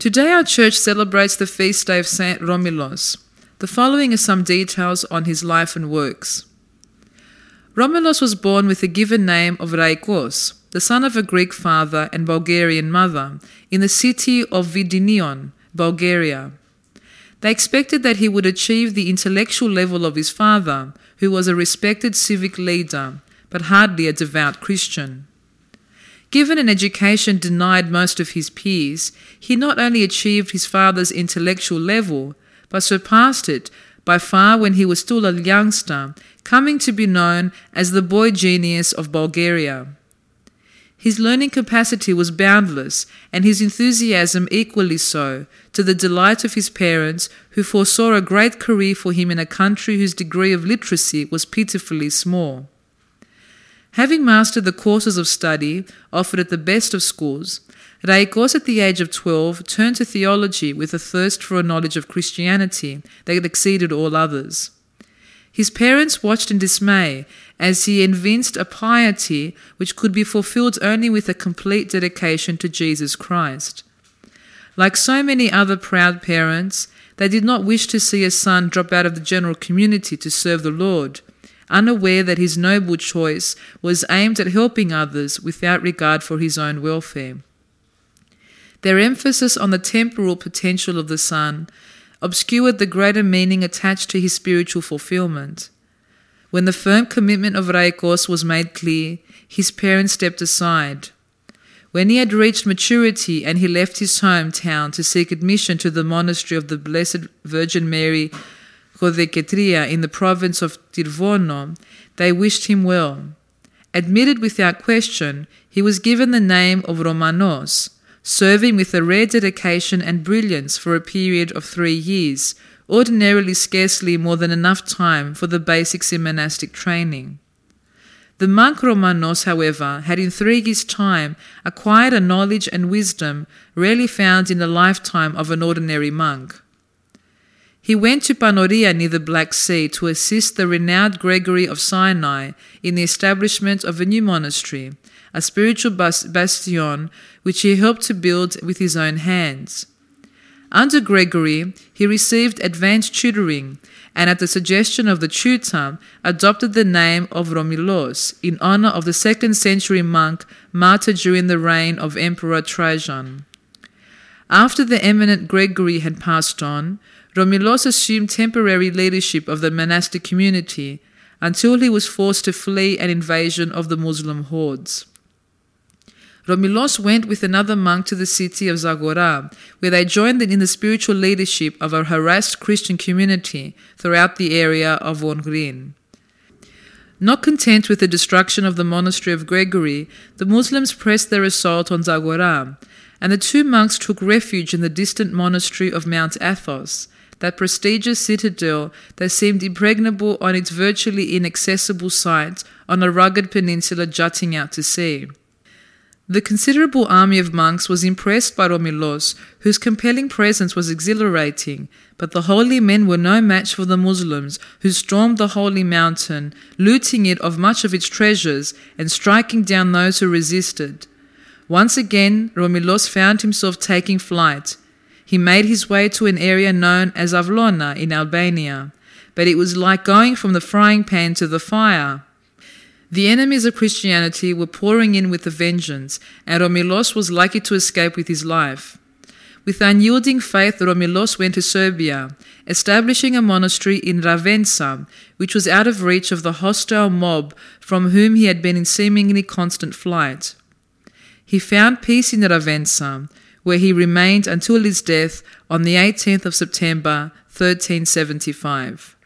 Today, our church celebrates the feast day of Saint Romilos. The following are some details on his life and works. Romilos was born with the given name of Raikos, the son of a Greek father and Bulgarian mother, in the city of Vidinion, Bulgaria. They expected that he would achieve the intellectual level of his father, who was a respected civic leader, but hardly a devout Christian. Given an education denied most of his peers, he not only achieved his father's intellectual level, but surpassed it by far when he was still a youngster, coming to be known as the boy genius of Bulgaria. His learning capacity was boundless, and his enthusiasm equally so, to the delight of his parents, who foresaw a great career for him in a country whose degree of literacy was pitifully small. Having mastered the courses of study offered at the best of schools, Raikos at the age of 12 turned to theology with a thirst for a knowledge of Christianity that exceeded all others. His parents watched in dismay as he evinced a piety which could be fulfilled only with a complete dedication to Jesus Christ. Like so many other proud parents, they did not wish to see a son drop out of the general community to serve the Lord, unaware that his noble choice was aimed at helping others without regard for his own welfare. Their emphasis on the temporal potential of the son obscured the greater meaning attached to his spiritual fulfillment. When the firm commitment of Raikos was made clear, his parents stepped aside. When he had reached maturity and he left his hometown to seek admission to the monastery of the Blessed Virgin Mary Hodegetria in the province of Tirnovo, they wished him well. Admitted without question, he was given the name of Romanos, serving with a rare dedication and brilliance for a period of three years, ordinarily scarcely more than enough time for the basics in monastic training. The monk Romanos, however, had in three years' time acquired a knowledge and wisdom rarely found in the lifetime of an ordinary monk. He went to Paroria near the Black Sea to assist the renowned Gregory of Sinai in the establishment of a new monastery, a spiritual bastion which he helped to build with his own hands. Under Gregory, he received advanced tutoring and, at the suggestion of the tutor, adopted the name of Romilos in honor of the second century monk martyred during the reign of Emperor Trajan. After the eminent Gregory had passed on, Romilos assumed temporary leadership of the monastic community until he was forced to flee an invasion of the Muslim hordes. Romilos went with another monk to the city of Zagora, where they joined in the spiritual leadership of a harassed Christian community throughout the area of Ohrid. Not content with the destruction of the monastery of Gregory, the Muslims pressed their assault on Zagora, and the two monks took refuge in the distant monastery of Mount Athos, that prestigious citadel that seemed impregnable on its virtually inaccessible site on a rugged peninsula jutting out to sea. The considerable army of monks was impressed by Romilos, whose compelling presence was exhilarating, but the holy men were no match for the Muslims, who stormed the holy mountain, looting it of much of its treasures and striking down those who resisted. Once again, Romilos found himself taking flight. He made his way to an area known as Avlona in Albania, but it was like going from the frying pan to the fire. The enemies of Christianity were pouring in with a vengeance, and Romilos was lucky to escape with his life. With unyielding faith, Romilos went to Serbia, establishing a monastery in Ravanica, which was out of reach of the hostile mob from whom he had been in seemingly constant flight. He found peace in Ravanica, where he remained until his death on the 18th of September 1375.